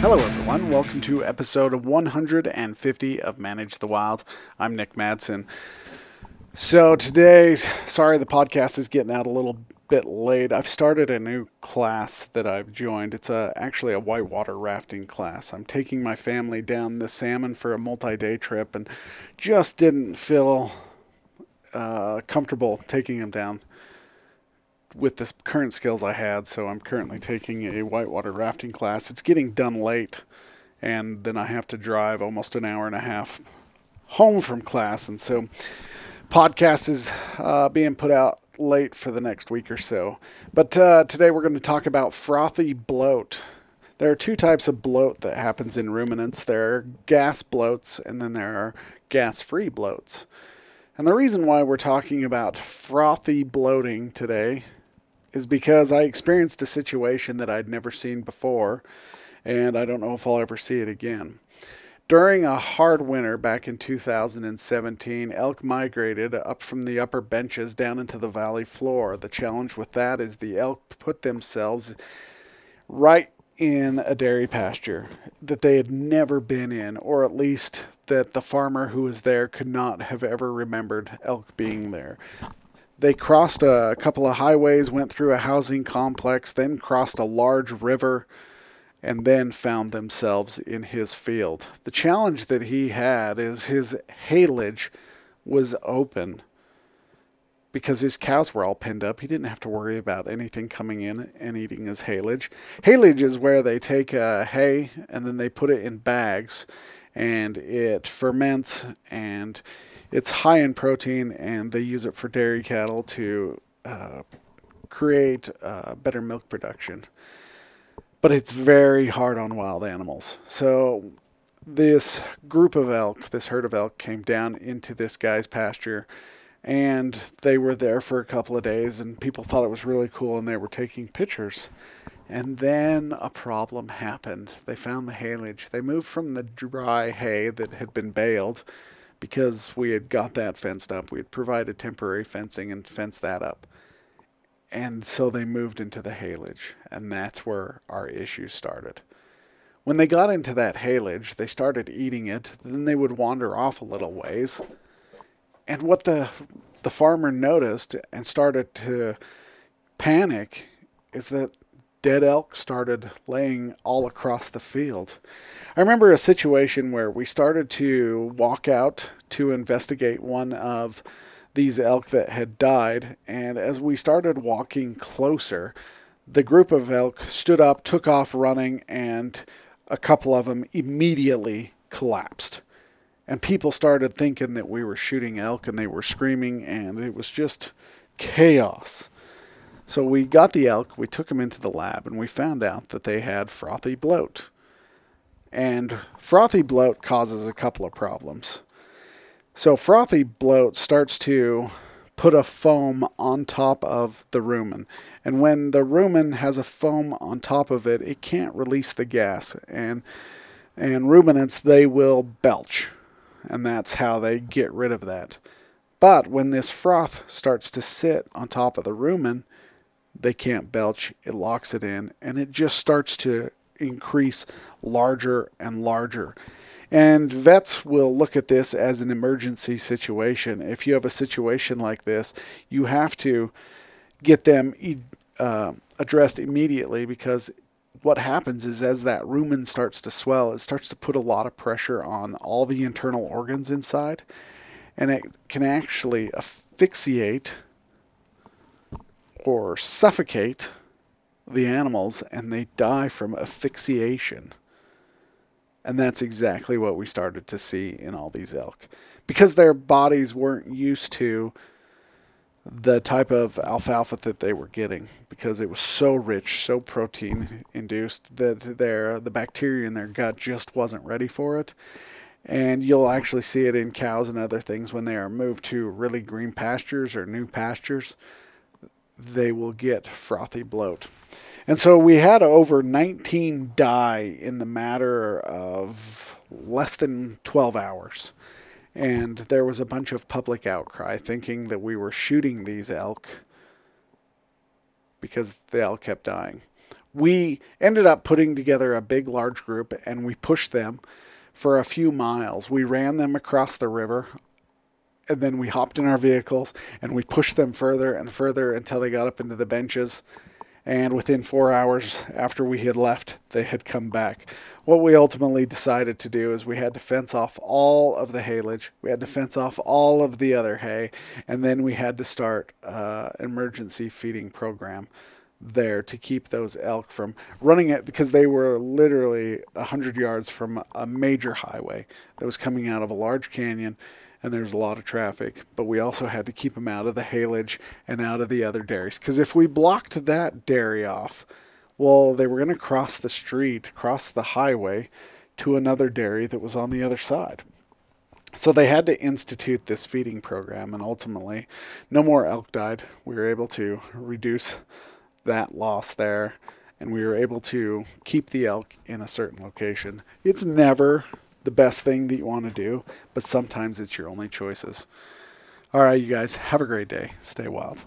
Hello, everyone. Welcome to episode 150 of Manage the Wild. I'm Nick Madsen. So, today, sorry the podcast is getting out a little bit late. I've started a new class that I've joined. It's a, actually a whitewater rafting class. I'm taking my family down the salmon for a multi day trip and just didn't feel uh, comfortable taking them down with the current skills I had, so I'm currently taking a whitewater rafting class. It's getting done late, and then I have to drive almost an hour and a half home from class, and so podcast is uh, being put out late for the next week or so. But uh, today we're going to talk about frothy bloat. There are two types of bloat that happens in ruminants. There are gas bloats, and then there are gas-free bloats. And the reason why we're talking about frothy bloating today is because I experienced a situation that I'd never seen before, and I don't know if I'll ever see it again. During a hard winter back in 2017, elk migrated up from the upper benches down into the valley floor. The challenge with that is the elk put themselves right in a dairy pasture that they had never been in, or at least that the farmer who was there could not have ever remembered elk being there. They crossed a couple of highways, went through a housing complex, then crossed a large river, and then found themselves in his field. The challenge that he had is his haylage was open because his cows were all pinned up. He didn't have to worry about anything coming in and eating his haylage. Haylage is where they take uh, hay and then they put it in bags and it ferments and it's high in protein, and they use it for dairy cattle to uh, create uh, better milk production. But it's very hard on wild animals. So this group of elk, this herd of elk, came down into this guy's pasture, and they were there for a couple of days, and people thought it was really cool, and they were taking pictures. And then a problem happened. They found the haylage. They moved from the dry hay that had been baled because we had got that fenced up. We had provided temporary fencing and fenced that up. And so they moved into the haylage, and that's where our issue started. When they got into that haylage, they started eating it, then they would wander off a little ways. And what the the farmer noticed and started to panic is that dead elk started laying all across the field. I remember a situation where we started to walk out to investigate one of these elk that had died, and as we started walking closer, the group of elk stood up, took off running, and a couple of them immediately collapsed. And people started thinking that we were shooting elk and they were screaming, and it was just chaos. So we got the elk, we took them into the lab, and we found out that they had frothy bloat. And frothy bloat causes a couple of problems. So frothy bloat starts to put a foam on top of the rumen. And when the rumen has a foam on top of it, it can't release the gas. And and ruminants they will belch. And that's how they get rid of that. But when this froth starts to sit on top of the rumen, they can't belch. It locks it in, and it just starts to increase larger and larger. And vets will look at this as an emergency situation. If you have a situation like this, you have to get them uh, addressed immediately because what happens is as that rumen starts to swell, it starts to put a lot of pressure on all the internal organs inside, and it can actually asphyxiate or suffocate the animals and they die from asphyxiation. And that's exactly what we started to see in all these elk. Because their bodies weren't used to the type of alfalfa that they were getting because it was so rich, so protein induced that their the bacteria in their gut just wasn't ready for it. And you'll actually see it in cows and other things when they are moved to really green pastures or new pastures they will get frothy bloat. And so we had over 19 die in the matter of less than 12 hours. And there was a bunch of public outcry thinking that we were shooting these elk because the elk kept dying. we ended up putting together a big, large group and we pushed them for a few miles. We ran them across the river and then we hopped in our vehicles and we pushed them further and further until they got up into the benches. And within four hours after we had left, they had come back. What we ultimately decided to do is we had to fence off all of the haylage, we had to fence off all of the other hay, and then we had to start uh, emergency feeding program there to keep those elk from running it because they were literally 100 yards from a major highway that was coming out of a large canyon and there's a lot of traffic but we also had to keep them out of the haylage and out of the other dairies because if we blocked that dairy off well they were going to cross the street cross the highway to another dairy that was on the other side. So they had to institute this feeding program and ultimately no more elk died. We were able to reduce that loss there, and we were able to keep the elk in a certain location. It's never the best thing that you want to do, but sometimes it's your only choices. All right, you guys, have a great day. Stay wild.